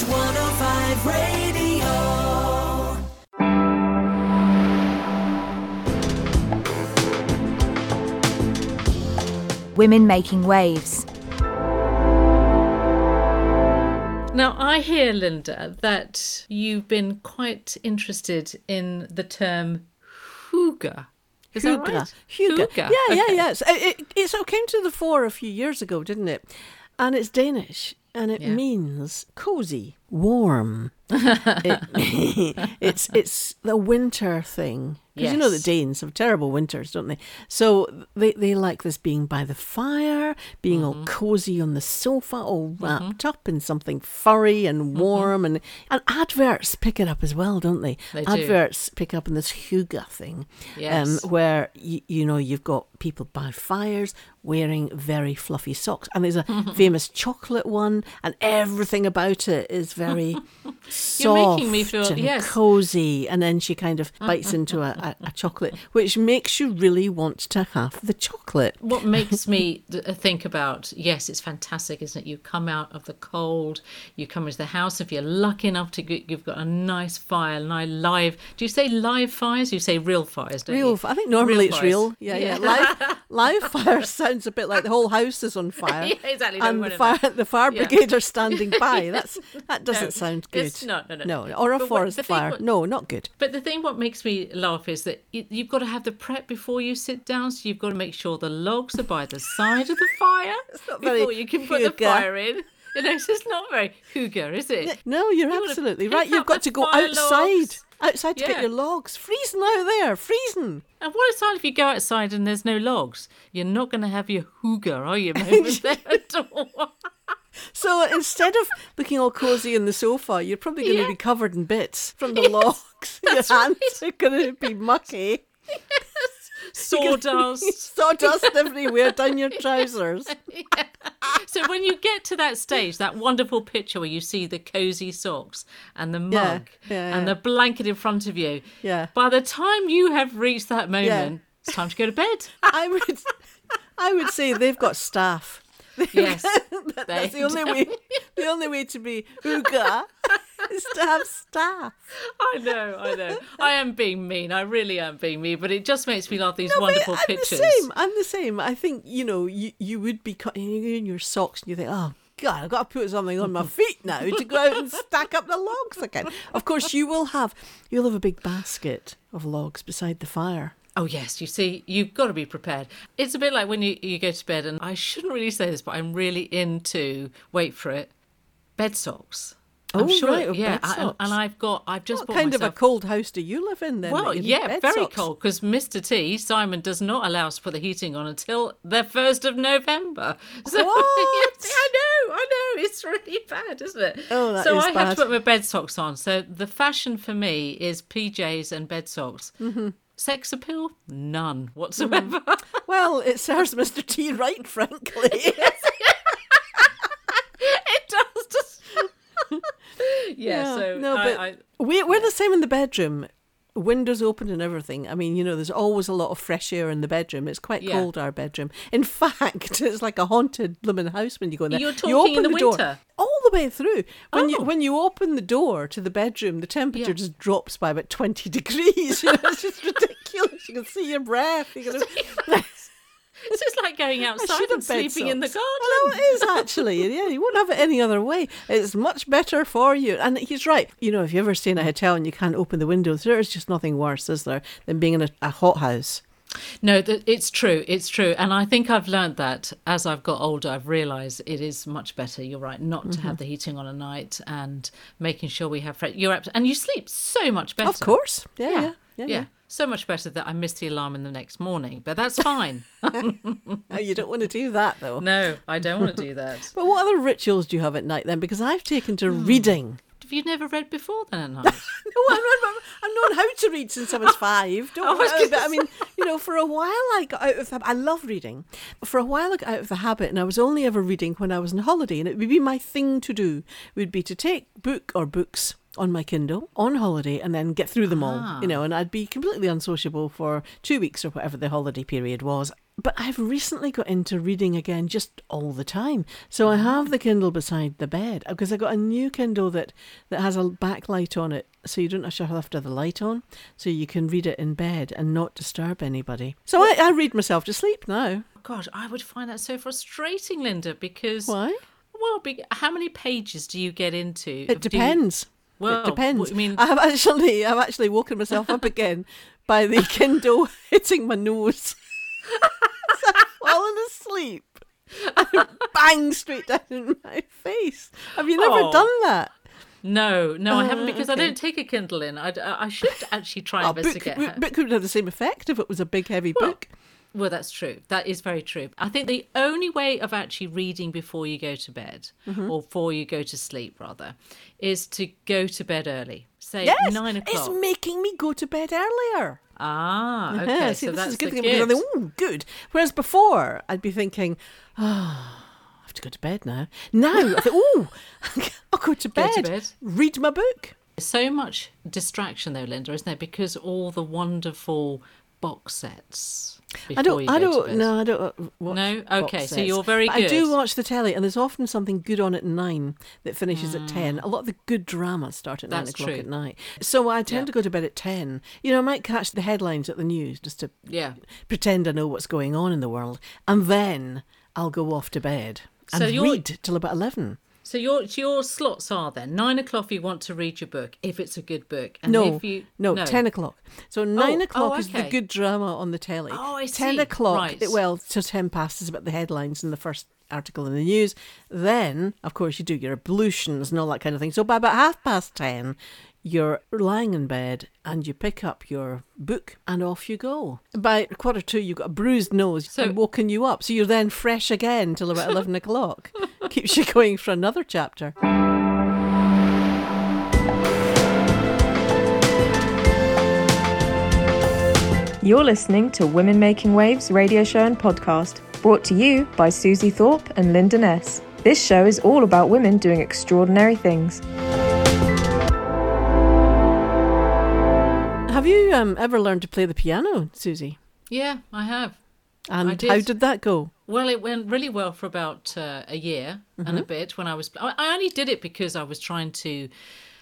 Reg 105 Radio. Women Making Waves. Now, I hear, Linda, that you've been quite interested in the term hygge. Is that Hygge. right? Hygge. Hygge, Yeah, yeah, okay. yes. It, it, it sort of came to the fore a few years ago, didn't it? And it's Danish, and it Yeah. means cozy, warm. it, it's it's the winter thing. Because you know the Danes have terrible winters, don't they? So they, they like this being by the fire, being Mm-hmm. all cozy on the sofa, all wrapped up in something furry and warm, and and adverts pick it up as well, don't they? Mm-hmm. They do. adverts pick up on this hygge thing, Yes. um, where you, you know you've got people by fires wearing very fluffy socks, and there's a famous chocolate one, and everything about it is very soft You're making me feel- and yes. cozy, and then she kind of bites into a, a, a chocolate, which makes you really want to have the chocolate. What makes me think about, yes, it's fantastic, isn't it? You come out of the cold, you come into the house. If you're lucky enough to get, you've got a nice fire, nice live. Do you say live fires? You say real fires, don't Real, you? I think normally it's fires. real. Yeah, yeah. Live, live fire sounds a bit like the whole house is on fire. Yeah, exactly. And the fire, the fire Yeah. brigade are standing by. That's that doesn't No, sound good. it's no, no, no. no. Or a But forest thing fire. what- no, not good. But the thing what makes me laugh is that you've got to have the prep before you sit down. So you've got to make sure the logs are by the side of the fire before you can put the fire in. You know, it's just not very hygge, is it? No, you're You absolutely right. You've got to go outside. logs. Outside to get your logs. Freezing out there. Freezing. And what it's if you go outside and there's no logs? You're not going to have your hygge, are you, moment there at all? So instead of looking all cozy on the sofa, you're probably going to Yeah. be covered in bits from the logs. Your hands right. are going to be mucky. Sawdust. Sawdust everywhere down your trousers. So when you get to that stage, that wonderful picture where you see the cozy socks and the mug Yeah, yeah, and the blanket in front of you, Yeah. by the time you have reached that moment, it's time to go to bed. I would, I would say they've got staff. Yes. That- That's the only way. The only way to be hygge is to have staff. I know, I know. I am being mean. I really am being mean, but it just makes me love these No, wonderful I'm pictures. the same. I'm the same. I think you know you you would be cutting in your socks and you think, oh God, I've got to put something on my feet now to go out and stack up the logs again. Of course, you will have you'll have a big basket of logs beside the fire. Oh yes, you see, you've got to be prepared. It's a bit like when you, you go to bed, and I shouldn't really say this, but I'm really into wait for it, bed socks. I'm Oh, sure, right, oh, yeah, I- and, I've got, I've just What kind of a cold house do you live in then? well, yeah, very socks? cold because Mr. T Simon does not allow us to put the heating on until the first of November. So What? yes, I know, I know, it's really bad, isn't it? Oh, that so is I have to put my bed socks on. So the fashion for me is PJs and bed socks. Mm-hmm. Sex appeal, none mm. whatsoever. Well, it serves Mr. T right, frankly. it does. Just... yeah, So no, I- but I, we, we're the same in the bedroom. Windows open and everything. I mean, you know, there's always a lot of fresh air in the bedroom. It's quite Yeah. cold, our bedroom. In fact, it's like a haunted blooming house when you go in there. You're you talking in open the door all the way through. When you Oh. when you open the door to the bedroom, the temperature Yeah. just drops by about twenty degrees. You know, it's just ridiculous. You can see your breath. You can, it's just like going outside and sleeping in the garden. I know it is actually. Yeah, you won't have it any other way. It's much better for you. And he's right. You know, if you ever stay in a hotel and you can't open the windows, there is just nothing worse, is there, than being in a, a hot house. No, th- it's true. It's true. And I think I've learned that as I've got older, I've realised it is much better. You're right, not to Mm-hmm. have the heating on a night and making sure we have fresh. You're abs- and you sleep so much better. Of course. Yeah, Yeah. yeah. Yeah. yeah. So much better that I miss the alarm in the next morning, but that's fine. You don't want to do that though. no, I don't want to do that. But what other rituals do you have at night then? Because I've taken to Hmm. reading. Have you never read before then at night? No, I'm not, I've known how to read since I was five. Don't I was worry. But I mean, you know, for a while I got out of the I love reading. For a while I got out of the habit and I was only ever reading when I was on holiday and it would be my thing to do would be to take book or books on my Kindle on holiday and then get through them all, Ah. you know, and I'd be completely unsociable for two weeks or whatever the holiday period was. But I've recently got into reading again just all the time. So I have the Kindle beside the bed because I got a new Kindle that, that has a backlight on it. So you don't actually have to have the light on. So you can read it in bed and not disturb anybody. So I, I read myself to sleep now. God, I would find that so frustrating, Linda, because Why? well, be, how many pages do you get into? It depends. Well, it depends. I mean, I have actually, I've actually woken myself up again by the Kindle hitting my nose. so I've fallen asleep. And bang straight down in my face. Have you never Oh. done that? no, no, I haven't Uh, because I okay. don't take a Kindle in. I, I should actually try Oh, and book, investigate. how- book would have the same effect if it was a big heavy book. Well, that's true. That is very true. I think the only way of actually reading before you go to bed, Mm-hmm. or before you go to sleep, rather, is to go to bed early. Say Yes, nine it's making me go to bed earlier. Ah, Yeah, okay. see, so this that's is a good thing because I gift. think, ooh, good. Whereas before, I'd be thinking, oh, I have to go to bed now. Now, I think, ooh, I'll go to bed, Go to bed. read my book. So much distraction, though, Linda, isn't there? Because all the wonderful box sets. I don't. I don't. No, I don't. Watch No? Okay, so you're very But I do watch the telly, and there's often something good on at nine that finishes at ten. A lot of the good dramas start at nine Hmm. O'clock true. at night. So I tend Yeah. to go to bed at ten. You know, I might catch the headlines at the news just to Yeah. pretend I know what's going on in the world, and then I'll go off to bed and So read till about eleven. So your your slots are then nine o'clock. You want to read your book if it's a good book. And No, if you, no, ten o'clock. So oh, nine oh, o'clock is the good drama on the telly. Oh, I Ten see. o'clock. Right. Well, till ten past is about the headlines and the first article in the news. Then, of course, you do your ablutions and all that kind of thing. So by about half past ten, you're lying in bed and you pick up your book and off you go. By quarter two, you've got a bruised nose So- and woken you up. So you're then fresh again till about eleven o'clock. Keeps you going for another chapter. You're listening to Women Making Waves radio show and podcast, brought to you by Susie Thorpe and Linda Ness. This show is all about women doing extraordinary things. You um, ever learned to play the piano, Susie? Yeah, I have. And I did. how did that go? Well, it went really well for about uh, a year Mm-hmm. and a bit when I was. I only did it because I was trying to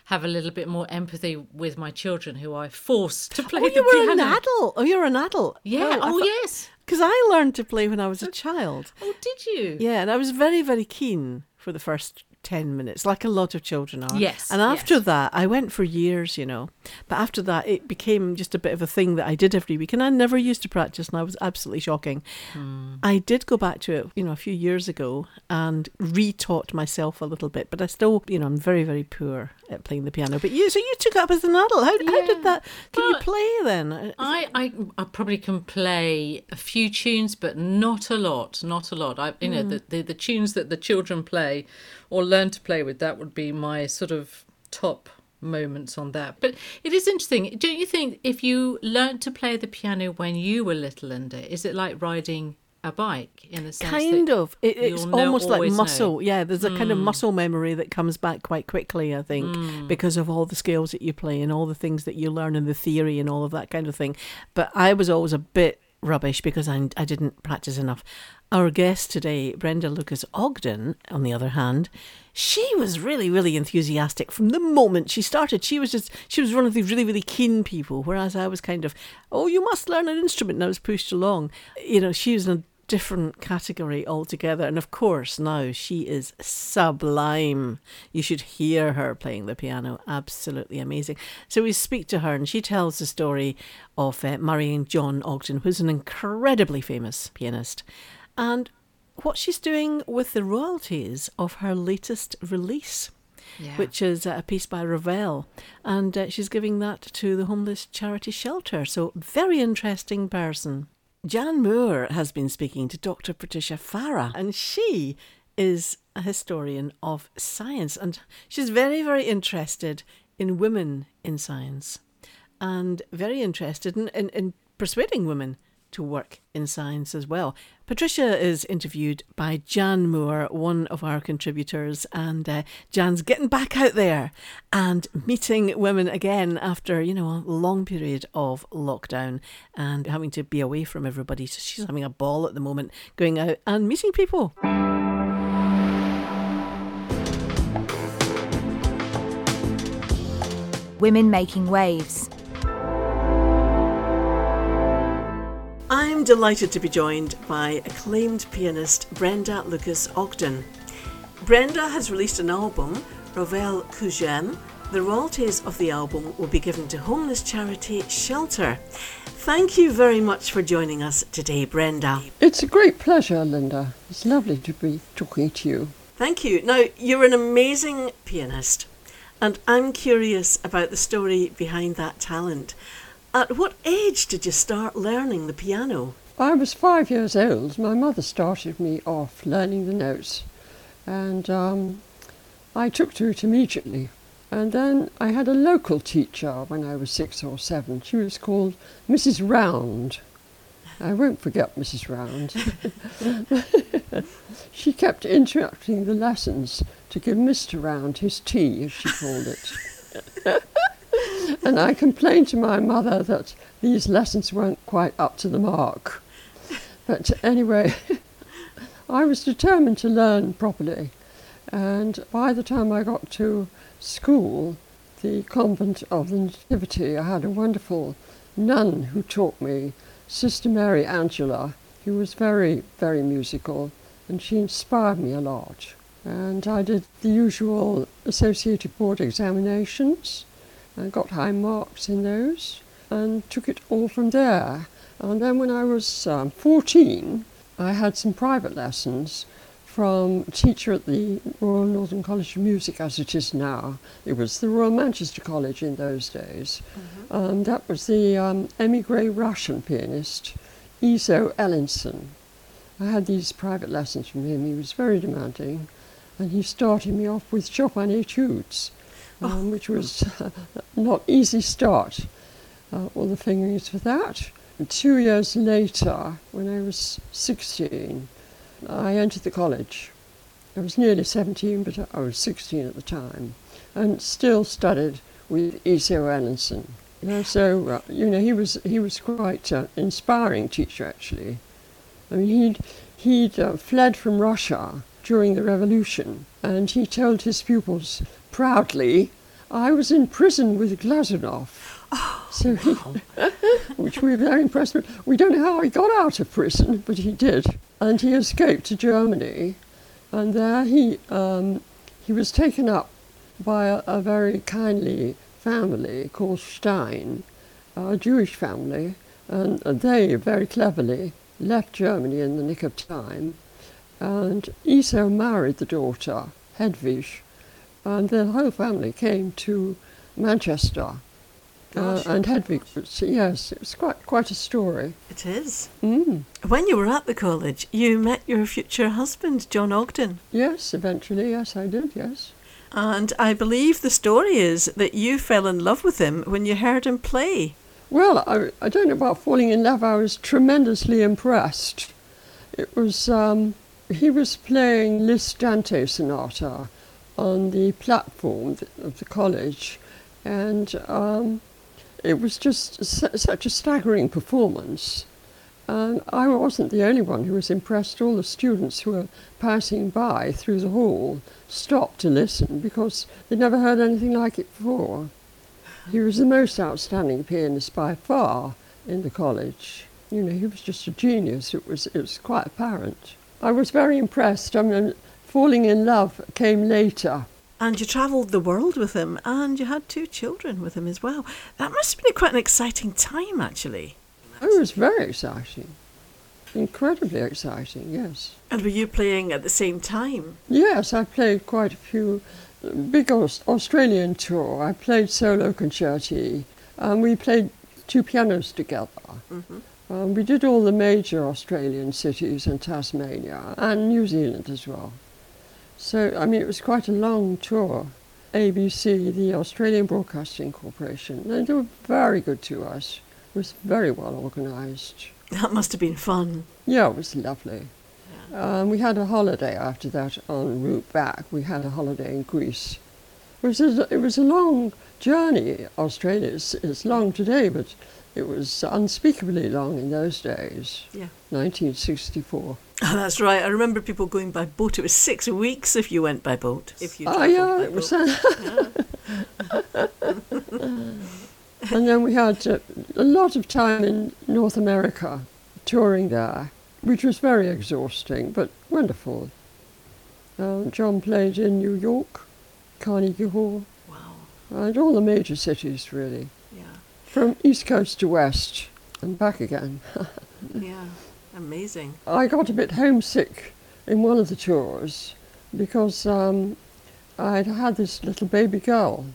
have a little bit more empathy with my children, who I forced to play Oh, the piano. you were an adult. Oh, you're an adult. Yeah. Oh, yes. Because I learned to play when I was a child. Oh, did you? Yeah, and I was very, very keen for the first 10 minutes, like a lot of children are. Yes, And after yes. that, I went for years, you know. But after that, it became just a bit of a thing that I did every week. And I never used to practice, and I was absolutely shocking. Hmm. I did go back to it, you know, a few years ago and re-taught myself a little bit. But I still, you know, I'm very, very poor at playing the piano. But you, so you took it up as an adult. How, how did that? Can you play then? I, I I probably can play a few tunes, but not a lot, not a lot. I you know Hmm. the, the the tunes that the children play or learn to play with that would be my sort of top moments on that. But it is interesting. Don't you think if you learnt to play the piano when you were little, Linda, is it like riding a bike in the sense kind of it, it's know- almost like always know? muscle yeah there's a kind of hmm. muscle memory that comes back quite quickly i think hmm. because of all the scales that you play and all the things that you learn and the theory and all of that kind of thing but i was always a bit rubbish because i, I didn't practice enough. Our guest today brenda lucas ogden on the other hand she was really really enthusiastic from the moment she started. She was just she was one of the really really keen people whereas i was kind of oh you must learn an instrument. And i was pushed along. You know she was in a different category altogether. And of course, now she is sublime. You should hear her playing the piano. Absolutely amazing. So we speak to her, and she tells the story of uh, marrying John Ogden, who's an incredibly famous pianist, and what she's doing with the royalties of her latest release. Yeah. Which is a piece by Ravel, and uh, she's giving that to the homeless charity shelter. So, very interesting person. Jan Moore has been speaking to Dr. Patricia Fara, and she is a historian of science, and she's very, very interested in women in science, and very interested in, in, in persuading women to work in science as well. Patricia is interviewed by Jan Moore, one of our contributors, and uh, Jan's getting back out there and meeting women again after, you know, a long period of lockdown and having to be away from everybody. So she's having a ball at the moment, going out and meeting people. Women Making Waves. I'm delighted to be joined by acclaimed pianist Brenda Lucas Ogden. Brenda has released an album, Ravel que j'aime. The royalties of the album will be given to homeless charity Shelter. Thank you very much for joining us today, Brenda. It's a great pleasure, Linda. It's lovely to be talking to you. Thank you. Now, you're an amazing pianist, and I'm curious about the story behind that talent. At what age did you start learning the piano? I was five years old. My mother started me off learning the notes, and um, I took to it immediately. And then I had a local teacher when I was six or seven. She was called Mrs. Round. I won't forget Mrs. Round. she kept interrupting the lessons to give Mr. Round his tea, as she called it. and I complained to my mother that these lessons weren't quite up to the mark. But anyway, I was determined to learn properly. And by the time I got to school, the convent of the Nativity, I had a wonderful nun who taught me, Sister Mary Angela, who was very, very musical, and she inspired me a lot. And I did the usual associated board examinations and got high marks in those and took it all from there. And then when I was um, 14, I had some private lessons from a teacher at the Royal Northern College of Music, as it is now. It was the Royal Manchester College in those days. Mm-hmm. Um, that was the um, emigre Russian pianist, Iso Elinson. I had these private lessons from him. He was very demanding, and he started me off with Chopin etudes, um, oh. which was uh, not easy start. Uh, all the fingerings for that. And two years later, when I was 16, I entered the college. I was nearly 17, but I was 16 at the time, and still studied with. You know, so uh, you know he was he was quite an inspiring teacher actually. I mean he'd he'd uh, fled from Russia during the revolution, and he told his pupils proudly, "I was in prison with Glazunov." Oh, so he, which we were very impressed with. We don't know how he got out of prison, but he did. And he escaped to Germany, and there he um, he was taken up by a, a, very kindly family called Stein, a Jewish family, and they very cleverly left Germany in the nick of time, and Iso married the daughter Hedwig, and the whole family came to Manchester uh, and Hedwig, yes, it was quite quite a story. It is. Mm. When you were at the college, you met your future husband, John Ogden. Yes, eventually, yes, I did, yes. And I believe the story is that you fell in love with him when you heard him play. Well, I, I don't know about falling in love. I was tremendously impressed. It was, um, he was playing Liszt Dante Sonata on the platform of the college, and um, it was just such a staggering performance. And I wasn't the only one who was impressed. All the students who were passing by through the hall stopped to listen because they'd never heard anything like it before. He was the most outstanding pianist by far in the college. You know, he was just a genius. It was, it was quite apparent. I was very impressed. I mean, falling in love came later. And you travelled the world with him, and you had two children with him as well. That must have been quite an exciting time, actually. It was very exciting. Incredibly exciting, yes. And were you playing at the same time? Yes, I played quite a few big Australian tour. I played solo concerti, and we played two pianos together. Mm-hmm. Um, we did all the major Australian cities and Tasmania and New Zealand as well. So, I mean, it was quite a long tour. ABC, the Australian Broadcasting Corporation, they were very good to us. It was very well organised. That must have been fun. Yeah, it was lovely. Um, we had a holiday after that en route back. We had a holiday in Greece. It was a, it was a long journey, Australia. It's, it's long today, but it was unspeakably long in those days. Yeah. 1964. Oh, that's right. I remember people going by boat. It was six weeks if you went by boat. If you Oh, yeah, it was. boat. and then we had uh, a lot of time in North America, touring there, which was very exhausting but wonderful. Uh, John played in New York, Carnegie Hall, Wow. and all the major cities really. From east coast to west and back again. Yeah. Amazing. I got a bit homesick in one of the tours because um, I'd had this little baby girl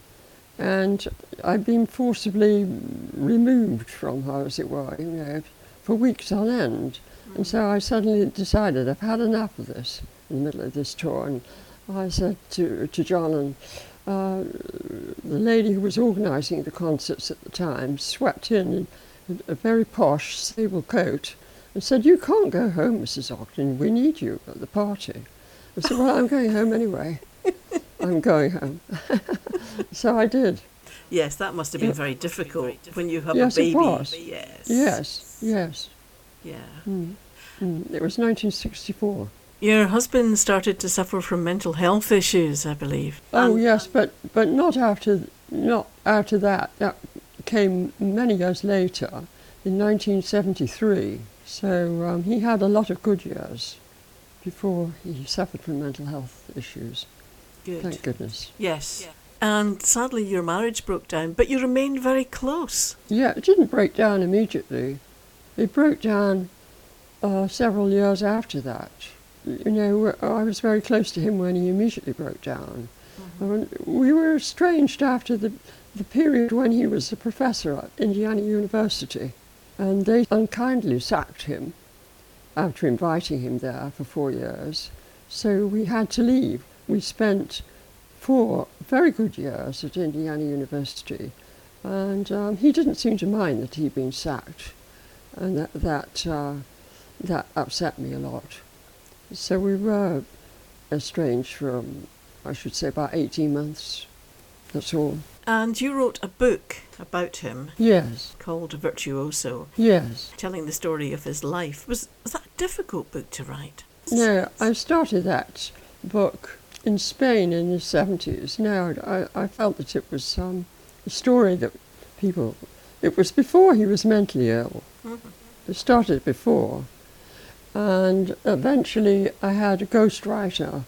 and I'd been forcibly removed from her, as it were, you know, for weeks on end. And so I suddenly decided I've had enough of this in the middle of this tour. And I said to, to John and uh, the lady who was organising the concerts at the time swept in in a very posh sable coat and said, You can't go home, Mrs. Ogden. We need you at the party. I said, Well, I'm going home anyway. I'm going home. so I did. Yes, that must have been Yeah. very difficult when you have Yes, a it baby. was. Yes. Yes, yes. Yeah. Mm. Mm. It was 1964. Your husband started to suffer from mental health issues, I believe. Oh And- yes, but but not after not after that. That came many years later, in 1973. So um, he had a lot of good years before he suffered from mental health issues. Good. Thank goodness. Yes. And sadly, your marriage broke down, but you remained very close. Yeah, it didn't break down immediately. It broke down uh, several years after that. You know, I was very close to him when he immediately broke down. And we were estranged after the, the period when he was a professor at Indiana University. And they unkindly sacked him after inviting him there for four years. So we had to leave. We spent four very good years at Indiana University. And um, he didn't seem to mind that he'd been sacked. And that, that, uh, that upset me a lot. So we were estranged for, um, I should say, about 18 months. That's all. And you wrote a book about him Yes, called Virtuoso, yes. telling the story of his life. Was, was that a difficult book to write? No, I started that book in Spain in the 70s. Now, I, I felt that it was um, a story that people. It was before he was mentally ill. It started before. And eventually I had a ghostwriter,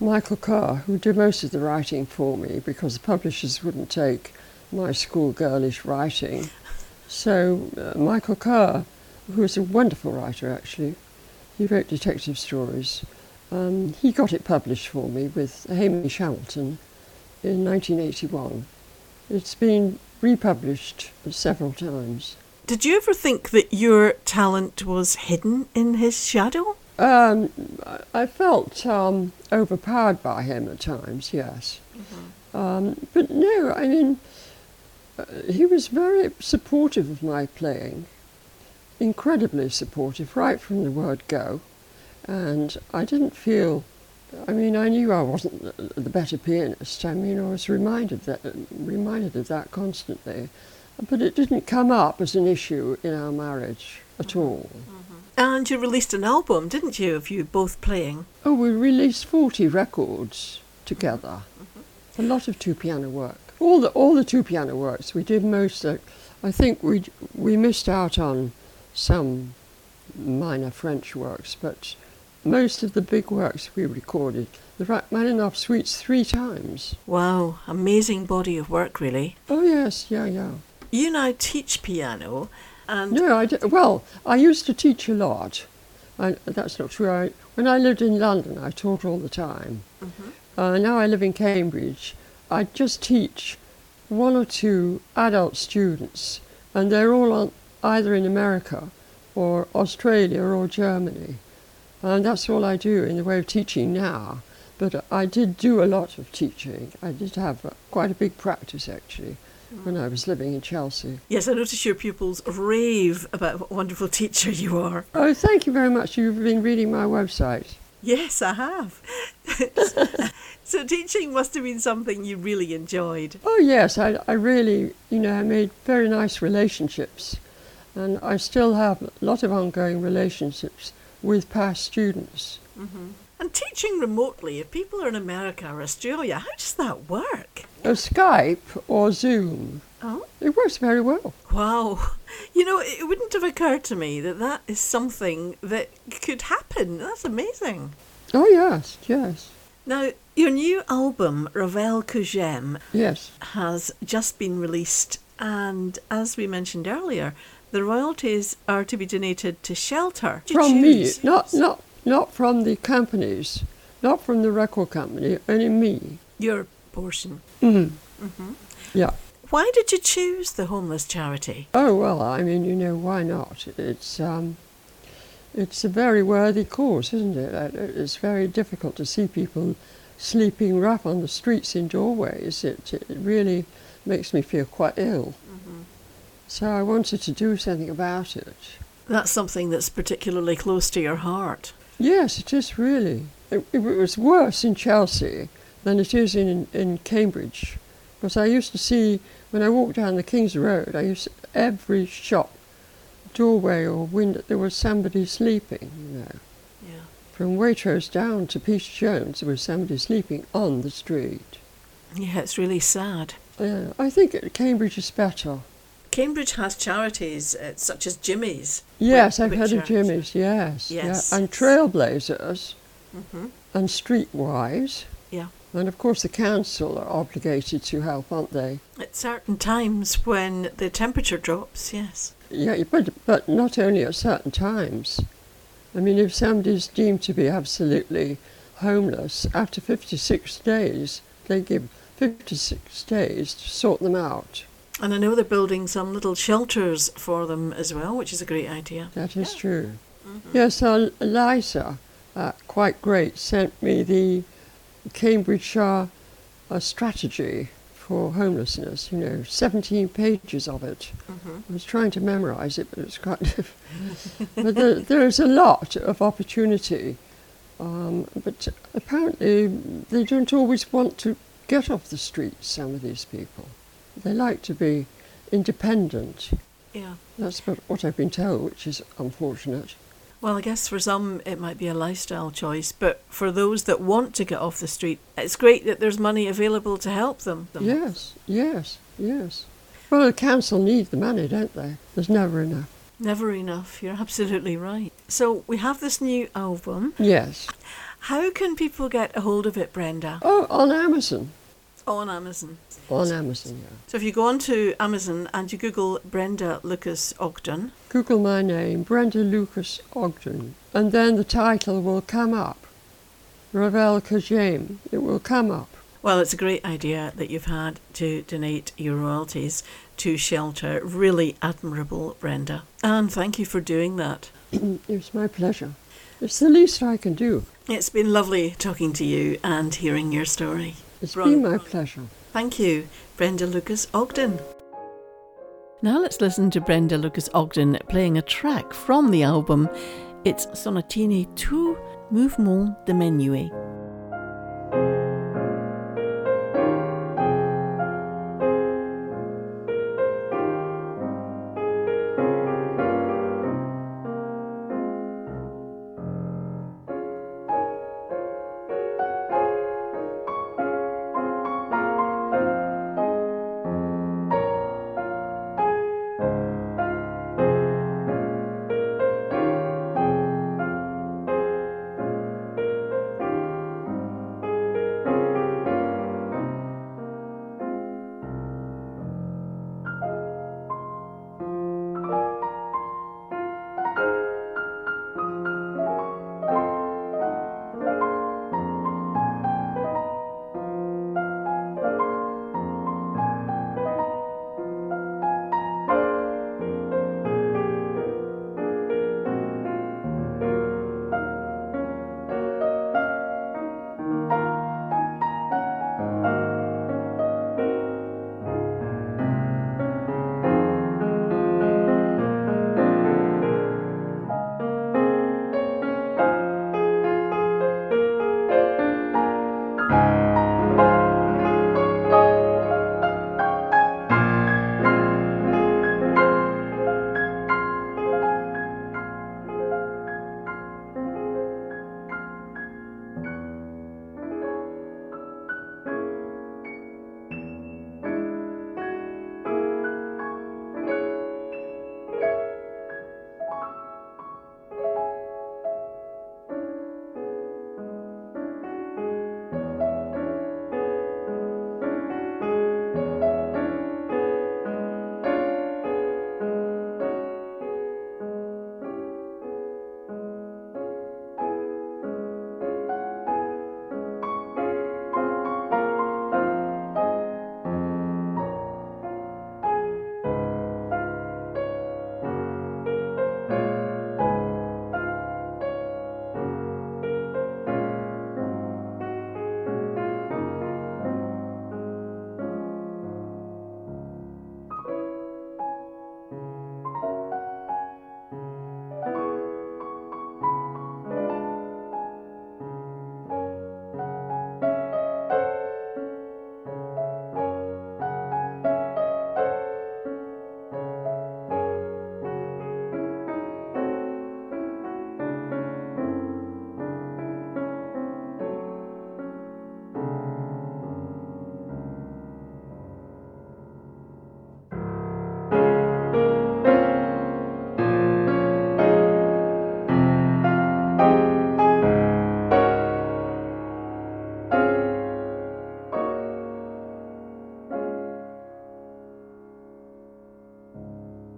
Michael Carr, who did most of the writing for me because the publishers wouldn't take my schoolgirlish writing. So uh, Michael Carr, who was a wonderful writer actually, he wrote detective stories. Um, he got it published for me with Hamish Hamilton in 1981. It's been republished several times. Did you ever think that your talent was hidden in his shadow? Um, I- felt um, overpowered by him at times, yes. Um, but no, I mean, uh, he was very supportive of my playing, incredibly supportive, right from the word go. And I didn't feel, I mean, I knew I wasn't the, the better pianist. I mean, I was reminded that reminded of that constantly, but it didn't come up as an issue in our marriage at mm-hmm. all. Mm-hmm. And you released an album, didn't you, of you both playing? Oh, we released 40 records together. Mm-hmm. A lot of two piano work. All the all the two piano works we did most. Of, I think we we missed out on some minor French works, but most of the big works we recorded. The Rachmaninoff suites three times. Wow, amazing body of work, really. Oh yes, yeah, yeah. You now teach piano, and No, I d- well, I used to teach a lot. I, that's not true. I, when I lived in London, I taught all the time. Uh, now I live in Cambridge. I just teach one or two adult students, and they're all on, either in America or Australia or Germany. And that's all I do in the way of teaching now. But I did do a lot of teaching. I did have uh, quite a big practice actually when I was living in Chelsea. Yes, I notice your pupils rave about what a wonderful teacher you are. Oh, thank you very much. You've been reading my website. Yes, I have. so teaching must have been something you really enjoyed. Oh, yes, I, I really, you know, I made very nice relationships. And I still have a lot of ongoing relationships with past students. Mm-hmm. And teaching remotely, if people are in America or Australia, how does that work? Uh, Skype or Zoom, Oh, it works very well. wow. You know, it wouldn't have occurred to me that that is something that could happen. That's amazing. Oh, yes, yes, Now, your new album, Ravel que j'aime, yes. has just been released, and as we mentioned earlier, the royalties are to be donated to shelter. From me, not, not, not from the companies, not from the record company, only me. Your portion. Mm. Yeah. Why did you choose the homeless charity? Oh well, I mean, you know, why not? It's um, it's a very worthy cause, isn't it? It's very difficult to see people sleeping rough on the streets in doorways. It, it really makes me feel quite ill. So I wanted to do something about it. That's something that's particularly close to your heart. Yes, it is really. It, it was worse in Chelsea than it is in, in Cambridge. Because I used to see, when I walked down the King's Road, I used to, every shop, doorway or window, there was somebody sleeping, you know. Yeah. From Waitrose down to Peter Jones, there was somebody sleeping on the street. Yeah, it's really sad. Yeah, I think Cambridge is better. Cambridge has charities uh, such as Jimmy's. Yes, I've heard of Jimmy's, yes. Yes. Yeah. And Trailblazers Mhm. and Streetwise. Yeah. And of course the council are obligated to help, aren't they? At certain times when the temperature drops, yes. Yeah, but, but not only at certain times. I mean, if somebody's deemed to be absolutely homeless, after 56 days, they give 56 days to sort them out. And I know they're building some little shelters for them as well, which is a great idea. That is true. Yes, uh, Eliza, uh, quite great, sent me the Cambridgeshire uh, strategy for homelessness, you know, 17 pages of it. I was trying to memorise it, but it's quite difficult. but there, there is a lot of opportunity. Um, but apparently, they don't always want to get off the streets, some of these people. They like to be independent. Yeah. That's what, I've been told, which is unfortunate. Well, I guess for some it might be a lifestyle choice, but for those that want to get off the street, it's great that there's money available to help them. Yes, yes, yes. Well, the council need the money, don't they? There's never enough. Never enough. You're absolutely right. So we have this new album. Yes. How can people get a hold of it, Brenda? Oh, on Amazon. Oh, on Amazon. On Amazon, yeah. So if you go onto Amazon and you Google Brenda Lucas Ogden, Google my name, Brenda Lucas Ogden, and then the title will come up. Ravel que j'aime. It will come up. well, it's a great idea that you've had to donate your royalties to shelter. Really admirable, Brenda. And thank you for doing that. It's my pleasure. It's the least I can do. It's been lovely talking to you and hearing your story. It's Brilliant. been my pleasure. Thank you, Brenda Lucas Ogden. Now let's listen to Brenda Lucas Ogden playing a track from the album. It's Sonatine tout mouvement de menuet.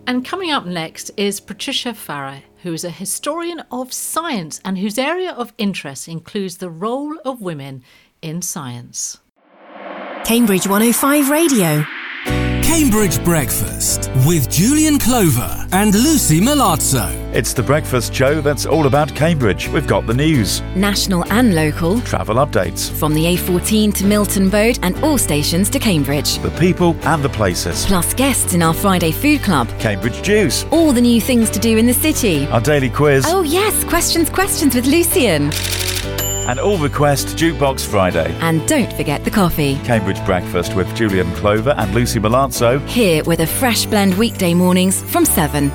And coming up next is Patricia Fara, who is a historian of science and whose area of interest includes the role of women in science. Cambridge 105 Radio. Cambridge Breakfast with Julian Clover and Lucy Milazzo. It's the breakfast show that's all about Cambridge. We've got the news, National and local. travel updates, From the A14 to Milton Road and all stations to Cambridge. the people and the places. Plus guests in our Friday food club. Cambridge Juice, All the new things to do in the city. our daily quiz, Oh yes, questions, questions with Lucian. and all request Jukebox Friday. And don't forget the coffee. Cambridge Breakfast with Julian Clover and Lucy Milazzo. Here with a fresh blend weekday mornings from 7.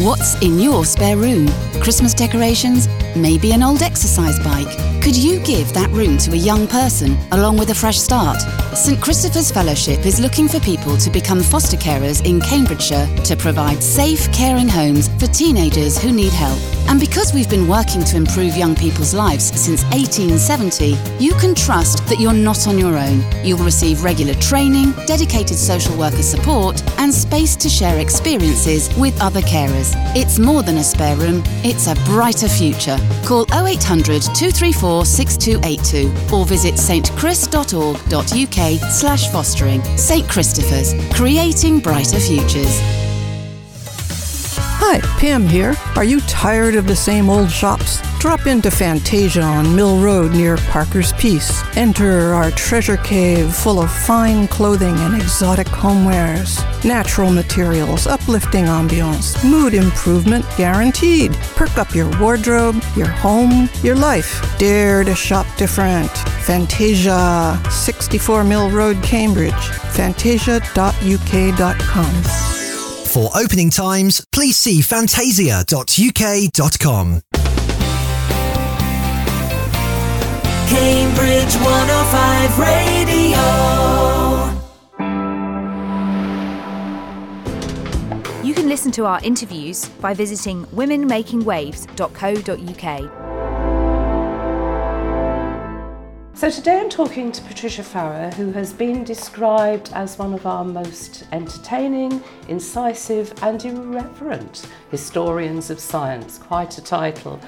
What's in your spare room? Christmas decorations? Maybe an old exercise bike? Could you give that room to a young person along with a fresh start? St Christopher's Fellowship is looking for people to become foster carers in Cambridgeshire to provide safe, caring homes for teenagers who need help. And because we've been working to improve young people's lives since 1870, you can trust that you're not on your own. You'll receive regular training, dedicated social worker support, and space to share experiences with other carers. It's more than a spare room, it's a brighter future. Call 0800 234 6282 or visit stchris.org.uk slash fostering. St Christopher's, creating brighter futures. Hi, Pam here. Are you tired of the same old shops? Drop into Fantasia on Mill Road near Parker's Piece. Enter our treasure cave full of fine clothing and exotic homewares. Natural materials, uplifting ambiance, mood improvement guaranteed. Perk up your wardrobe, your home, your life. Dare to shop different. Fantasia, 64 Mill Road, Cambridge. Fantasia.uk.com. For opening times, please see fantasia.uk.com. Cambridge 105 Radio. You can listen to our interviews by visiting womenmakingwaves.co.uk. So today I'm talking to Patricia Fara, who has been described as one of our most entertaining, incisive and irreverent historians of science. Quite a title.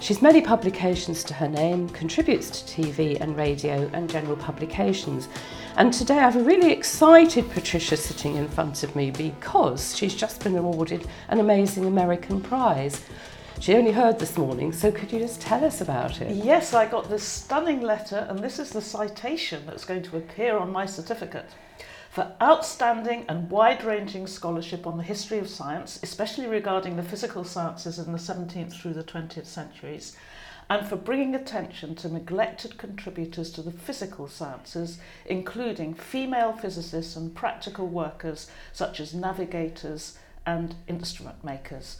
She's many publications to her name, contributes to TV and radio and general publications. And today I have a really excited Patricia sitting in front of me because she's just been awarded an amazing American prize. She only heard this morning, so could you just tell us about it? Yes, I got this stunning letter, and this is the citation that's going to appear on my certificate. For outstanding and wide ranging scholarship on the history of science, especially regarding the physical sciences in the 17th through the 20th centuries, and for bringing attention to neglected contributors to the physical sciences, including female physicists and practical workers such as navigators and instrument makers.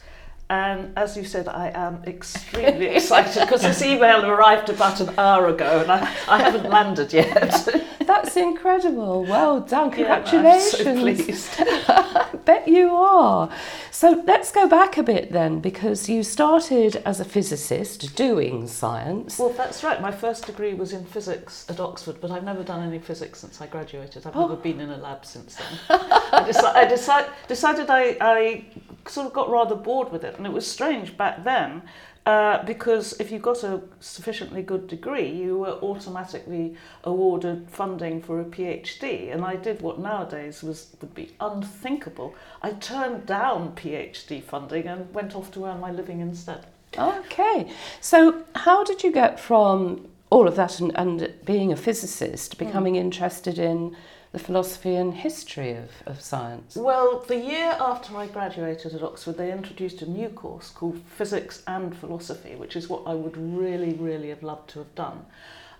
And as you said, I am extremely excited because this email arrived about an hour ago and I, I haven't landed yet. That's incredible. Well done. Yeah, I'm Congratulations. so pleased. I bet you are. So let's go back a bit then because you started as a physicist doing science. Well, that's right. My first degree was in physics at Oxford, but I've never done any physics since I graduated. I've never oh. been in a lab since then. I, deci- I deci- decided I, I sort of got rather bored with it, and it was strange back then. Uh, because if you got a sufficiently good degree, you were automatically awarded funding for a PhD, and I did what nowadays was would be unthinkable. I turned down PhD funding and went off to earn my living instead. Okay. So how did you get from all of that and, and being a physicist becoming interested in the philosophy and history of, of science? Well, the year after I graduated at Oxford, they introduced a new course called Physics and Philosophy, which is what I would really, really have loved to have done.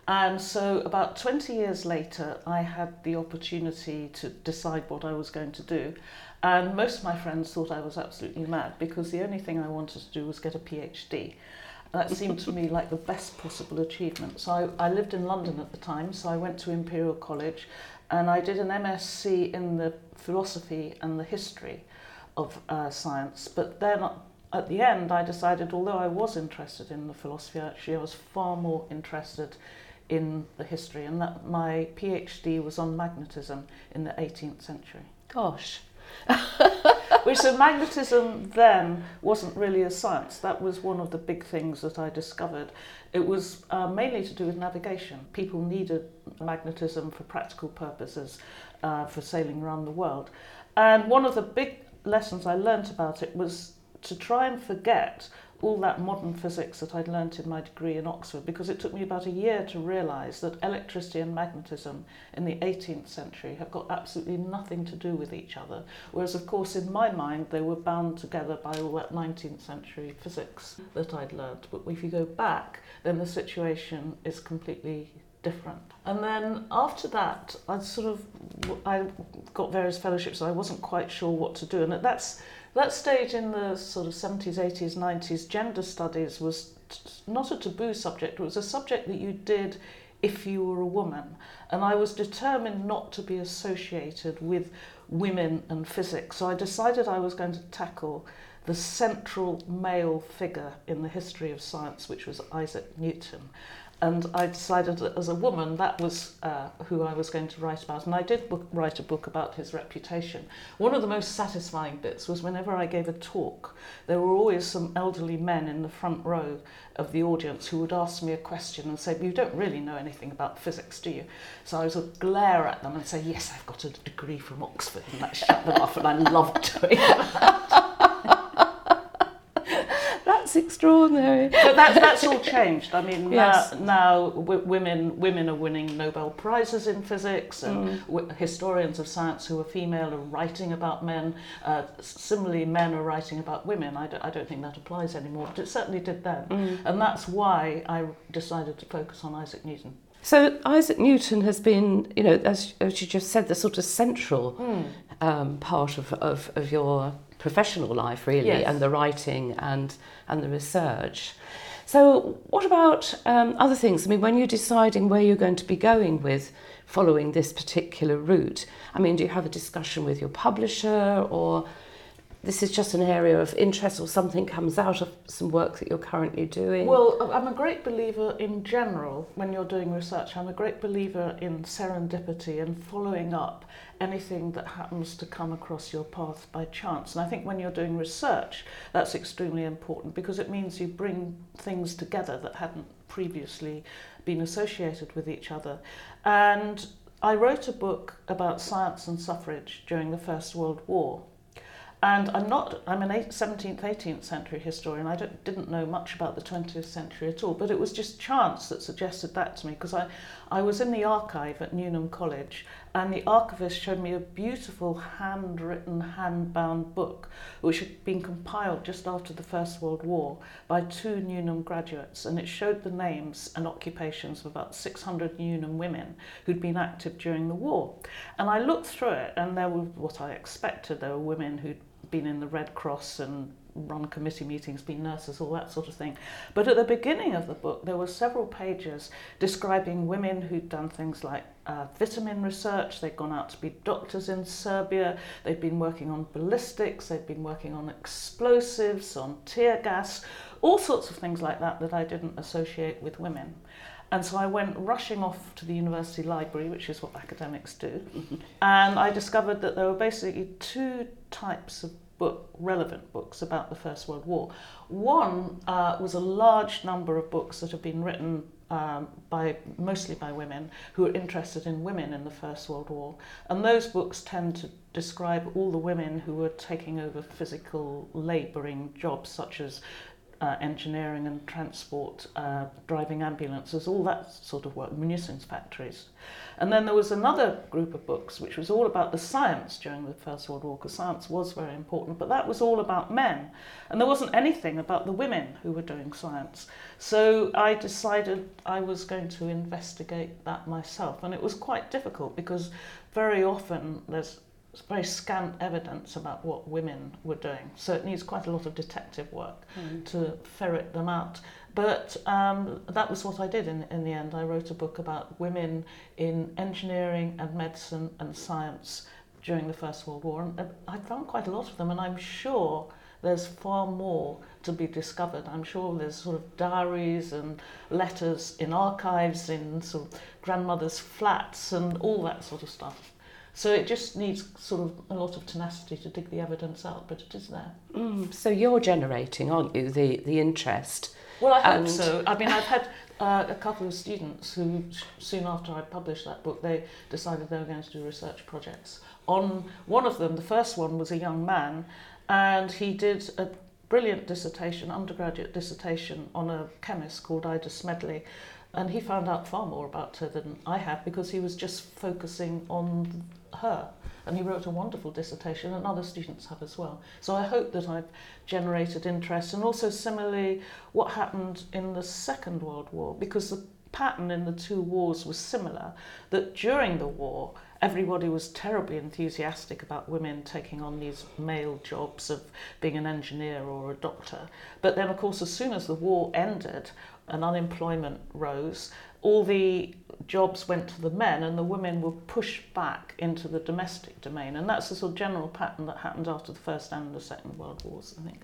And so, about 20 years later, I had the opportunity to decide what I was going to do. And most of my friends thought I was absolutely mad because the only thing I wanted to do was get a PhD. That seemed to me like the best possible achievement. So I, I lived in London at the time, so I went to Imperial College and I did an MSc in the philosophy and the history of uh, science. But then at the end, I decided, although I was interested in the philosophy, actually, I was far more interested in the history, and that my PhD was on magnetism in the 18th century. Gosh. Which so magnetism then wasn't really a science. That was one of the big things that I discovered. It was uh, mainly to do with navigation. People needed magnetism for practical purposes, uh, for sailing around the world. And one of the big lessons I learnt about it was to try and forget all that modern physics that I'd learnt in my degree in Oxford because it took me about a year to realise that electricity and magnetism in the 18th century have got absolutely nothing to do with each other. Whereas, of course, in my mind, they were bound together by all that 19th century physics that I'd learnt. But if you go back, then the situation is completely different. And then after that, I sort of I got various fellowships. I wasn't quite sure what to do, and that's that stage in the sort of 70s, 80s, 90s, gender studies was not a taboo subject. It was a subject that you did if you were a woman. And I was determined not to be associated with women and physics. So I decided I was going to tackle the central male figure in the history of science, which was Isaac Newton. And I decided that as a woman, that was uh, who I was going to write about. And I did book, write a book about his reputation. One of the most satisfying bits was whenever I gave a talk, there were always some elderly men in the front row of the audience who would ask me a question and say, You don't really know anything about physics, do you? So I would glare at them and say, Yes, I've got a degree from Oxford. And that shut them off, and I loved doing that. That's extraordinary. But that, that's all changed. I mean, Yes. now, now w- women women are winning Nobel prizes in physics, and Mm. w- historians of science who are female are writing about men. Uh, similarly, men are writing about women. I don't, I don't think that applies anymore, but it certainly did then. Mm. And that's why I decided to focus on Isaac Newton. So Isaac Newton has been, you know, as, as you just said, the sort of central Mm. um, part of, of, of your professional life, really, Yes. and the writing and and the research. So, what about um, other things? I mean, when you're deciding where you're going to be going with following this particular route, I mean, do you have a discussion with your publisher, or this is just an area of interest, or something comes out of some work that you're currently doing? Well, I'm a great believer in general when you're doing research. I'm a great believer in serendipity and following up anything that happens to come across your path by chance. And I think when you're doing research, that's extremely important because it means you bring things together that hadn't previously been associated with each other. And I wrote a book about science and suffrage during the First World War. And I'm not, I'm an 17th, 18th century historian. I didn't know much about the 20th century at all, but it was just chance that suggested that to me because I, I was in the archive at Newnham College and the archivist showed me a beautiful handwritten, hand-bound book which had been compiled just after the First World War by two Newnham graduates and it showed the names and occupations of about 600 Newnham women who'd been active during the war. And I looked through it and there were what I expected. There were women who'd been in the Red Cross and run committee meetings, been nurses, all that sort of thing. But at the beginning of the book, there were several pages describing women who'd done things like uh, vitamin research, they'd gone out to be doctors in Serbia, they'd been working on ballistics, they'd been working on explosives, on tear gas, all sorts of things like that that I didn't associate with women. And so I went rushing off to the university library, which is what academics do, and I discovered that there were basically two types of book, relevant books about the First World War. One uh, was a large number of books that have been written um, by mostly by women who are interested in women in the First World War, and those books tend to describe all the women who were taking over physical labouring jobs such as uh, engineering and transport, uh, driving ambulances, all that sort of work, munitions factories. And then there was another group of books which was all about the science during the First World War, because science was very important, but that was all about men. And there wasn't anything about the women who were doing science. So I decided I was going to investigate that myself. And it was quite difficult because very often there's very scant evidence about what women were doing. So it needs quite a lot of detective work Mm. to ferret them out. But um, that was what I did in, in the end. I wrote a book about women in engineering and medicine and science during the First World War. And uh, I found quite a lot of them, and I'm sure there's far more to be discovered. I'm sure there's sort of diaries and letters in archives, in sort of grandmothers' flats, and all that sort of stuff. So it just needs sort of a lot of tenacity to dig the evidence out, but it is there. Mm, so you're generating, aren't you, the, the interest? Well, I hope And- so. I mean, I've had uh, a couple of students who, soon after I published that book, they decided they were going to do research projects. On one of them, the first one was a young man, and he did a brilliant dissertation, undergraduate dissertation, on a chemist called Ida Smedley. And he found out far more about her than I had because he was just focusing on her. And he wrote a wonderful dissertation, and other students have as well. So I hope that I've generated interest. And also, similarly, what happened in the Second World War, because the pattern in the two wars was similar, that during the war, everybody was terribly enthusiastic about women taking on these male jobs of being an engineer or a doctor. But then, of course, as soon as the war ended and unemployment rose, all the jobs went to the men and the women were pushed back into the domestic domain. And that's the sort of general pattern that happened after the First and the Second World Wars, I think.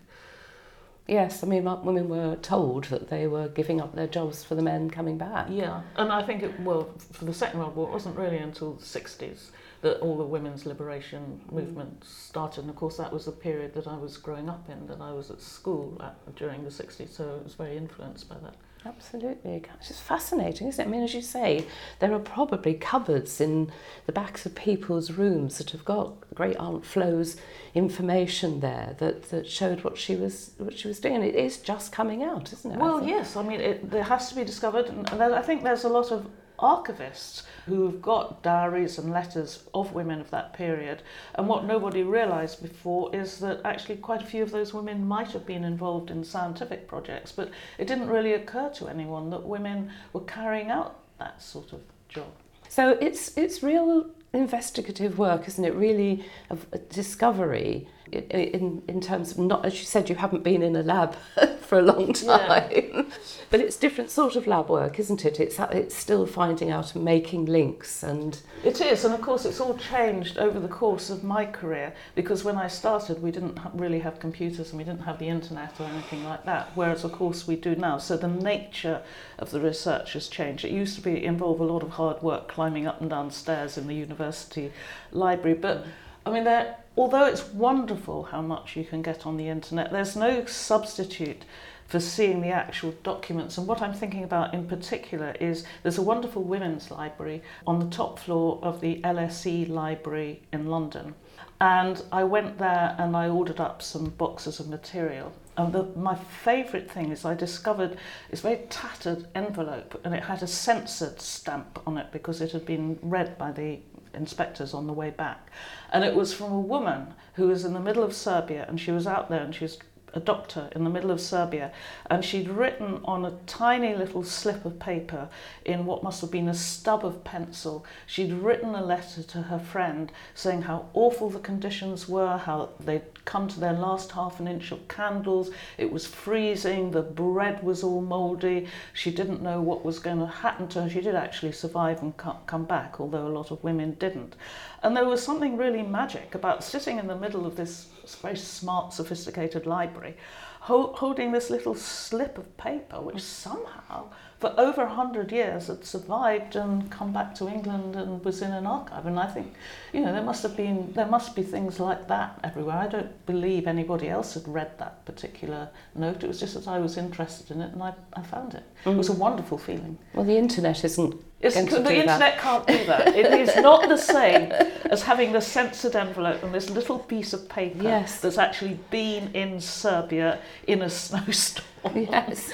Yes, I mean, women were told that they were giving up their jobs for the men coming back. Yeah, and I think it, well, for the Second World War, it wasn't really until the 60s that all the women's liberation mm. movement started. And of course, that was the period that I was growing up in, that I was at school at, during the 60s, so it was very influenced by that. Absolutely. It's just fascinating, isn't it? I mean, as you say, there are probably cupboards in the backs of people's rooms that have got great Aunt Flo's information there that, that showed what she was what she was doing. It is just coming out, isn't it? Well, yes, I mean, it, there has to be discovered, and I think there's a lot of archivists who've got diaries and letters of women of that period. And what nobody realised before is that actually quite a few of those women might have been involved in scientific projects, but it didn't really occur to anyone that women were carrying out that sort of job. So it's it's real investigative work, isn't it? Really, a discovery in in terms of not, as you said, you haven't been in a lab for a long time, Yeah. but it's different sort of lab work, isn't it? It's it's still finding out and making links and It is, and of course, it's all changed over the course of my career because when I started, we didn't really have computers and we didn't have the internet or anything like that. Whereas, of course, we do now. So the nature of the research has changed. It used to be involve a lot of hard work climbing up and down stairs in the university library, but mm. I mean, there. Although it's wonderful how much you can get on the internet, there's no substitute for seeing the actual documents. And what I'm thinking about in particular is there's a wonderful women's library on the top floor of the LSE library in London. And I went there and I ordered up some boxes of material. And the, my favourite thing is I discovered this very tattered envelope and it had a censored stamp on it because it had been read by the inspectors on the way back. And it was from a woman who was in the middle of Serbia and she was out there and she was a doctor in the middle of Serbia, and she'd written on a tiny little slip of paper in what must have been a stub of pencil, she'd written a letter to her friend saying how awful the conditions were, how they'd come to their last half an inch of candles, it was freezing, the bread was all mouldy, she didn't know what was going to happen to her. She did actually survive and co- come back, although a lot of women didn't. And there was something really magic about sitting in the middle of this very smart, sophisticated library, ho- holding this little slip of paper, which mm. somehow, for over a hundred years, had survived and come back to England and was in an archive. And I think, you know, there must have been, there must be things like that everywhere. I don't believe anybody else had read that particular note. It was just that I was interested in it and I, I found it. It was a mm. wonderful feeling. well, the internet isn't the internet that. can't do that. It is not the same as having the censored envelope and this little piece of paper Yes. that's actually been in Serbia in a snowstorm. Yes.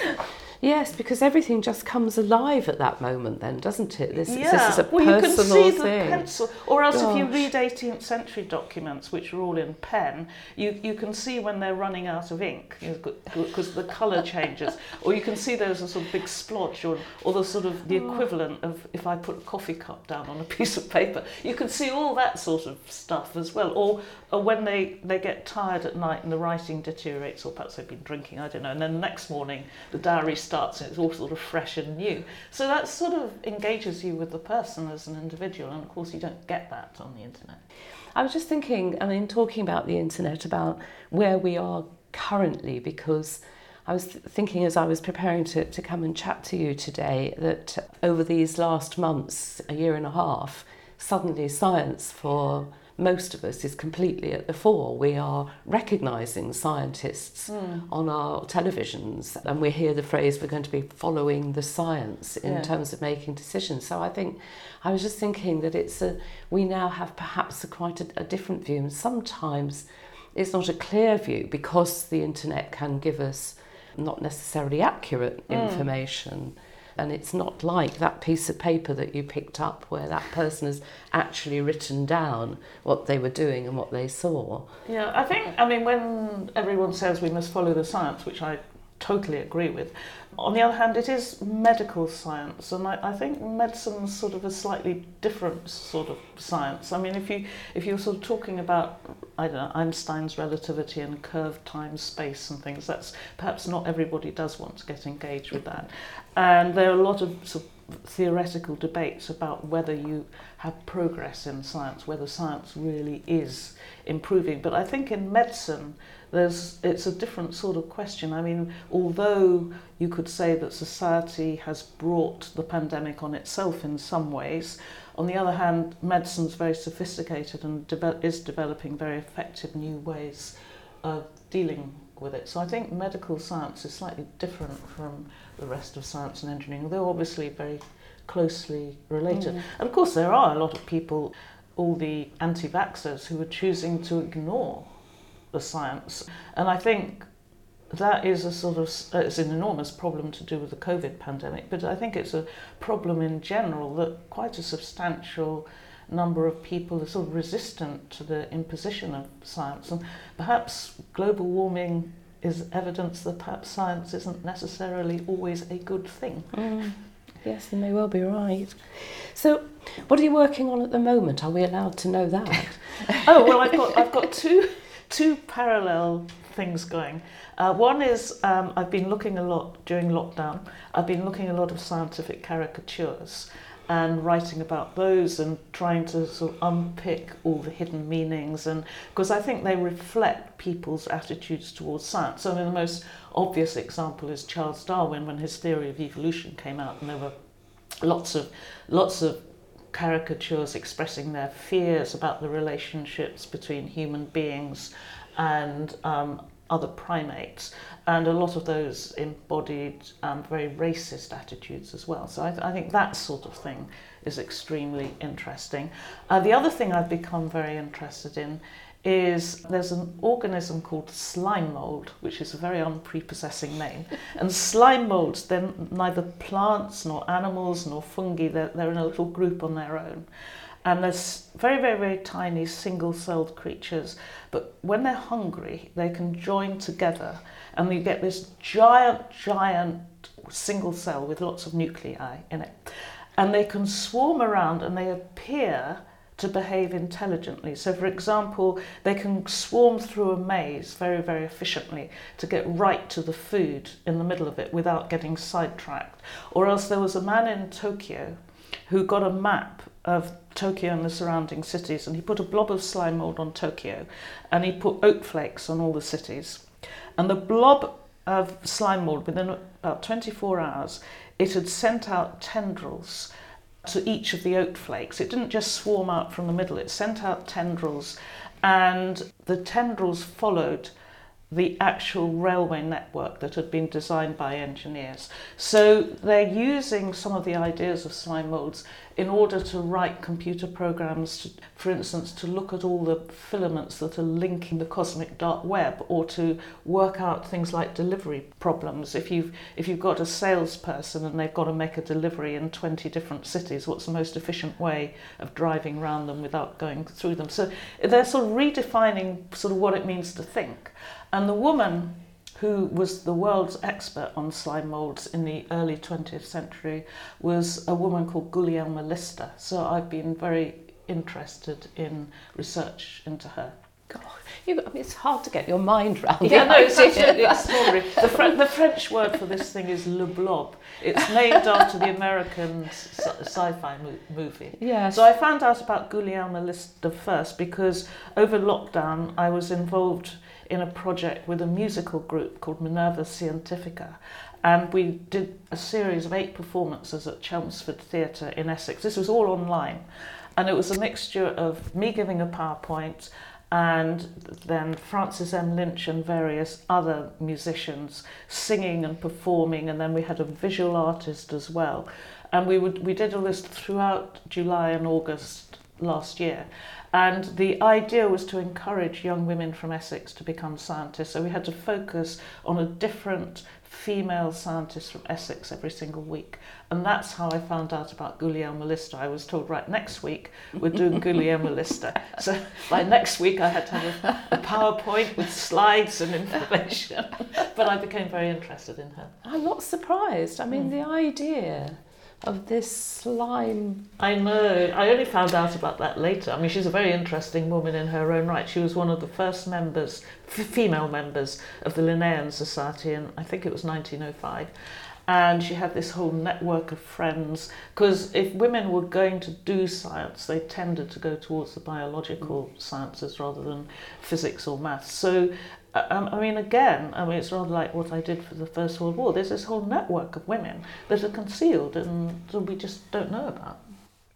Yes, because everything just comes alive at that moment, then, doesn't it? This, yeah, this is a well, you can personal see the pencil. Or else, if you read 18th century documents, which are all in pen, you, you can see when they're running out of ink because the colour changes. Or you can see there's a sort of big splotch, or, or the sort of the Oh. equivalent of if I put a coffee cup down on a piece of paper. You can see all that sort of stuff as well. Or, or when they, they get tired at night and the writing deteriorates, or perhaps they've been drinking, I don't know. And then the next morning, the diary starts and it's all sort of fresh and new. So that sort of engages you with the person as an individual. And of course, you don't get that on the internet. I was just thinking, I mean, talking about the internet, about where we are currently, because I was thinking as I was preparing to, to come and chat to you today that over these last months, a year and a half, suddenly science for most of us is completely at the fore. We are recognising scientists Mm. on our televisions, and we hear the phrase we're going to be following the science in Yeah. terms of making decisions. So I think I was just thinking that it's a we now have perhaps a quite a, a different view, and sometimes it's not a clear view because the internet can give us not necessarily accurate Mm. information. And it's not like that piece of paper that you picked up where that person has actually written down what they were doing and what they saw. Yeah, I think, I mean, when everyone says we must follow the science, which I totally agree with, on the other hand, it is medical science, and I, I think medicine's sort of a slightly different sort of science. I mean, if you if you're sort of talking about I don't know Einstein's relativity and curved time space and things, that's perhaps not everybody does want to get engaged with that, and there are a lot of sort of theoretical debates about whether you have progress in science, whether science really is improving. But I think in medicine, there's it's a different sort of question. I mean, although you could say that society has brought the pandemic on itself in some ways, on the other hand, medicine's very sophisticated and deve- is developing very effective new ways of dealing with it. So I think medical science is slightly different from the rest of science and engineering, although obviously very closely related. Mm. And of course, there are a lot of people, all the anti vaxxers, who are choosing to ignore the science. And I think that is a sort of it's an enormous problem to do with the COVID pandemic, but I think it's a problem in general that quite a substantial number of people are sort of resistant to the imposition of science, and perhaps global warming is evidence that perhaps science isn't necessarily always a good thing. Mm. Yes, you may well be right. So, what are you working on at the moment? Are we allowed to know that? oh well, I've got I've got two two parallel things going. Uh, one is um, I've been looking a lot during lockdown. I've been looking a lot of scientific caricatures and writing about those and trying to sort of unpick all the hidden meanings and because I think they reflect people's attitudes towards science. I mean, the most obvious example is Charles Darwin when his theory of evolution came out, and there were lots of lots of caricatures expressing their fears about the relationships between human beings and um, other primates, and a lot of those embodied um, very racist attitudes as well. So I, th- I think that sort of thing is extremely interesting. Uh, the other thing I've become very interested in is there's an organism called slime mold, which is a very unprepossessing name. And slime molds, they're neither plants nor animals nor fungi, they're, they're in a little group on their own. And there's very, very, very tiny single celled creatures, but when they're hungry, they can join together and you get this giant, giant single cell with lots of nuclei in it. And they can swarm around and they appear to behave intelligently. So, for example, they can swarm through a maze very, very efficiently to get right to the food in the middle of it without getting sidetracked. Or else there was a man in Tokyo who got a map of Tokyo and the surrounding cities and he put a blob of slime mold on Tokyo and he put oat flakes on all the cities. And the blob of slime mold, within about 24 hours, it had sent out tendrils to each of the oat flakes. It didn't just swarm out from the middle, it sent out tendrils, and the tendrils followed the actual railway network that had been designed by engineers. So they're using some of the ideas of slime molds in order to write computer programs, to, for instance, to look at all the filaments that are linking the cosmic dark web, or to work out things like delivery problems. If you've if you've got a salesperson and they've got to make a delivery in 20 different cities, what's the most efficient way of driving around them without going through them? So they're sort of redefining sort of what it means to think. And the woman who was the world's expert on slime molds in the early 20th century was a woman called Gulielma Lister. So I've been very interested in research into her. God, you, I mean, it's hard to get your mind round. Yeah, no, it's extraordinary. The, the French word for this thing is le blob. It's named after the American sci-fi mo- movie. Yes. So I found out about Gulielma Lister first because over lockdown I was involved in a project with a musical group called Minerva Scientifica. And we did a series of eight performances at Chelmsford Theatre in Essex. This was all online. And it was a mixture of me giving a PowerPoint and then Frances M. Lynch and various other musicians singing and performing, and then we had a visual artist as well. And we would we did all this throughout July and August last year. And the idea was to encourage young women from Essex to become scientists. So we had to focus on a different female scientist from Essex every single week. And that's how I found out about Gulielma Lister. I was told, right, next week we're doing Gulielma Lister. So by next week I had to have a, a PowerPoint with slides and information. but I became very interested in her. I'm not surprised. I mean, hmm. the idea of this slime. I know. I only found out about that later. I mean, she's a very interesting woman in her own right. She was one of the first members, f- female members of the Linnean Society and I think it was 1905. And she had this whole network of friends. Because if women were going to do science, they tended to go towards the biological mm. sciences rather than physics or maths. So Uh, um, I mean, again, I mean, it's rather like what I did for the First World War. There's this whole network of women that are concealed and we just don't know about.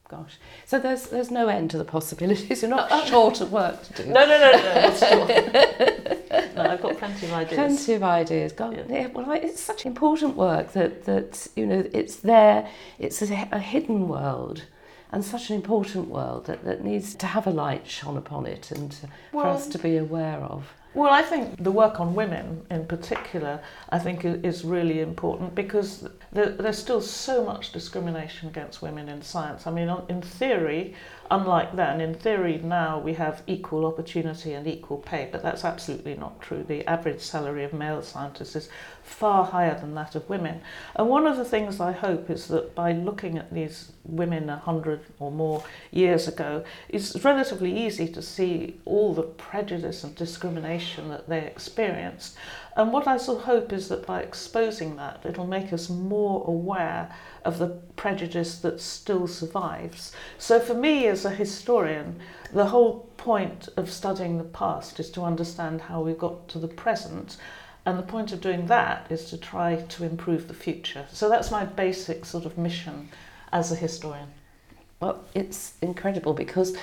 Gosh, so there's there's no end to the possibilities. You're not uh, uh, short of work to do. No, no, no, no. No, I've got plenty of ideas. Plenty of ideas. God, yeah. Yeah, well, it's such important work that that you know it's there. It's a, a hidden world and such an important world that, that needs to have a light shone upon it and well, for us to be aware of. Well, I think the work on women in particular, I think is really important because there's still so much discrimination against women in science. I mean, in theory, unlike then, in theory now we have equal opportunity and equal pay, but that's absolutely not true. The average salary of male scientists is far higher than that of women. And one of the things I hope is that by looking at these women a hundred or more years ago, it's relatively easy to see all the prejudice and discrimination that they experienced. And what I still hope is that by exposing that, it'll make us more aware of the prejudice that still survives. So for me as a historian, the whole point of studying the past is to understand how we got to the present and the point of doing that is to try to improve the future. So that's my basic sort of mission as a historian. Well, it's incredible because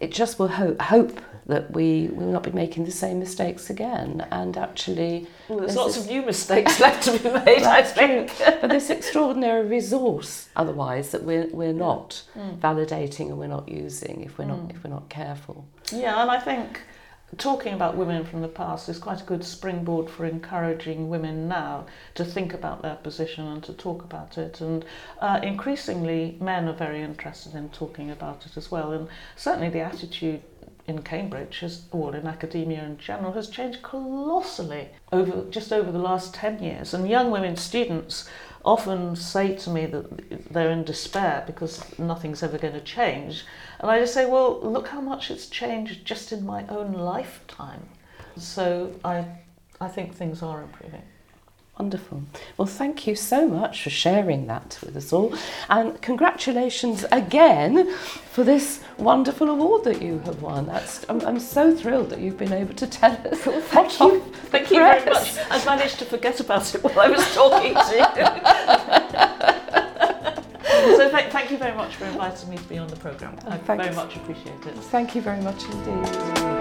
it just will ho- hope that we will not be making the same mistakes again and actually well, there's, there's lots this, of new mistakes left to be made I think but this extraordinary resource otherwise that we're, we're not mm. validating and we're not using if we're mm. not if we're not careful yeah and I think talking about women from the past is quite a good springboard for encouraging women now to think about their position and to talk about it. And uh, increasingly, men are very interested in talking about it as well. And certainly, the attitude in Cambridge, has, or in academia in general, has changed colossally over just over the last 10 years. And young women students often say to me that they're in despair because nothing's ever going to change. And I just say, well, look how much it's changed just in my own lifetime. So I, I think things are improving. Wonderful. Well, thank you so much for sharing that with us all. And congratulations again for this wonderful award that you have won. That's, I'm, I'm so thrilled that you've been able to tell us. Well, thank you. Thank you very much. I managed to forget about it while I was talking to you. so th- thank you very much for inviting me to be on the programme. Oh, I very much appreciate it. Thank you very much indeed.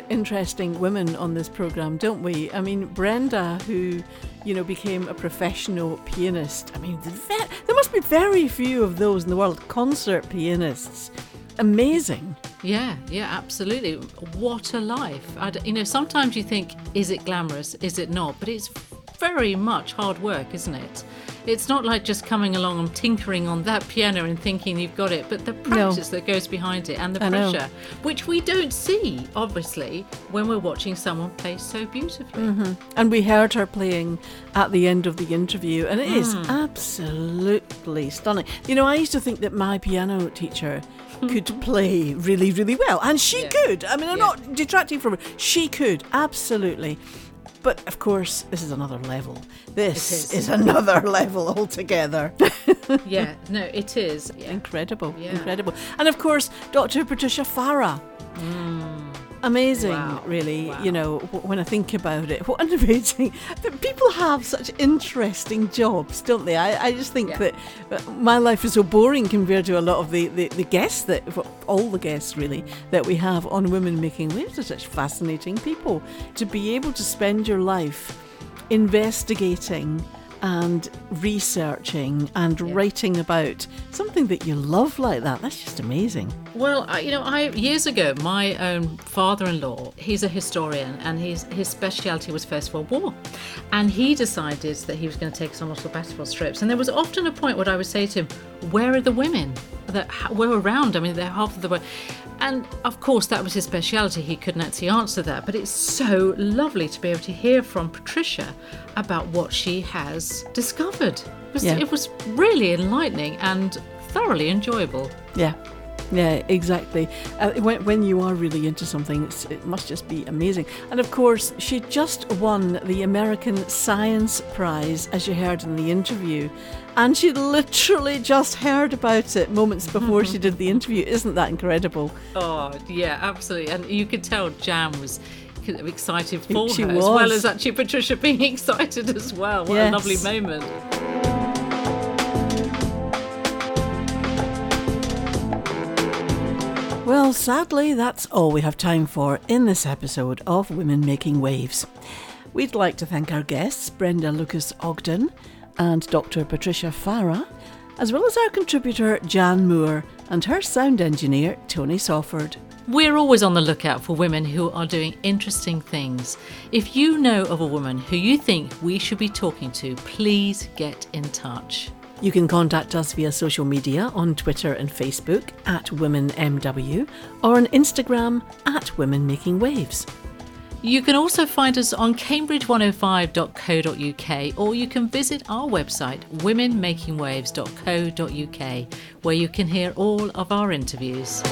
Get interesting women on this program, don't we? I mean, Brenda, who, you know, became a professional pianist. I mean, there must be very few of those in the world, concert pianists. Amazing. Yeah, yeah, absolutely. What a life. you know, sometimes you think, is it glamorous? Is it not? But it's very much hard work, isn't it? It's not like just coming along and tinkering on that piano and thinking you've got it, but the practice no. that goes behind it and the I pressure, know. which we don't see, obviously, when we're watching someone play so beautifully. Mm-hmm. And we heard her playing at the end of the interview, and it mm. is absolutely stunning. You know, I used to think that my piano teacher could play really, really well, and she yeah. could. I mean, I'm yeah. not detracting from her. She could, absolutely. But of course, this is another level. This is. is. another level altogether. yeah, no, it is. Yeah. Incredible, yeah. incredible. And of course, Dr. Patricia Fara. Mm. Amazing, Wow. really. You know, when I think about it, what an amazing. that People have such interesting jobs, don't they? I, I just think that uh, my life is so boring compared to a lot of the, the, the guests that, all the guests really, that we have on Women Making Waves. They're such fascinating people. To be able to spend your life investigating and researching and writing about something that you love like that, that's just amazing. Well, I, you know, I years ago, my own father-in-law, he's a historian, and his his speciality was First World War, and he decided that he was going to take us on sabbatical trips. And there was often a point where I would say to him, "Where are the women that were around? I mean, they're half of the world." And of course, that was his speciality. He couldn't actually answer that, but it's so lovely to be able to hear from Patricia about what she has discovered. It was, Yeah. it was really enlightening and thoroughly enjoyable. Yeah. Yeah, exactly. Uh, when, when you are really into something, it's, it must just be amazing. And of course, she just won the American Science Prize, as you heard in the interview. And she literally just heard about it moments before she did the interview. Isn't that incredible? Oh, yeah, absolutely. And you could tell Jan was excited for She her, as well as actually Patricia being excited as well. What Yes. a lovely moment. Well, sadly, that's all we have time for in this episode of Women Making Waves. We'd like to thank our guests, Brenda Lucas Ogdon and Dr. Patricia Fara, as well as our contributor, Jan Moore, and her sound engineer, Tony Sawford. We're always on the lookout for women who are doing interesting things. If you know of a woman who you think we should be talking to, please get in touch. You can contact us via social media on Twitter and Facebook at WomenMW or on Instagram at Women Making Waves. You can also find us on cambridge105.co.uk or you can visit our website womenmakingwaves.co.uk where you can hear all of our interviews.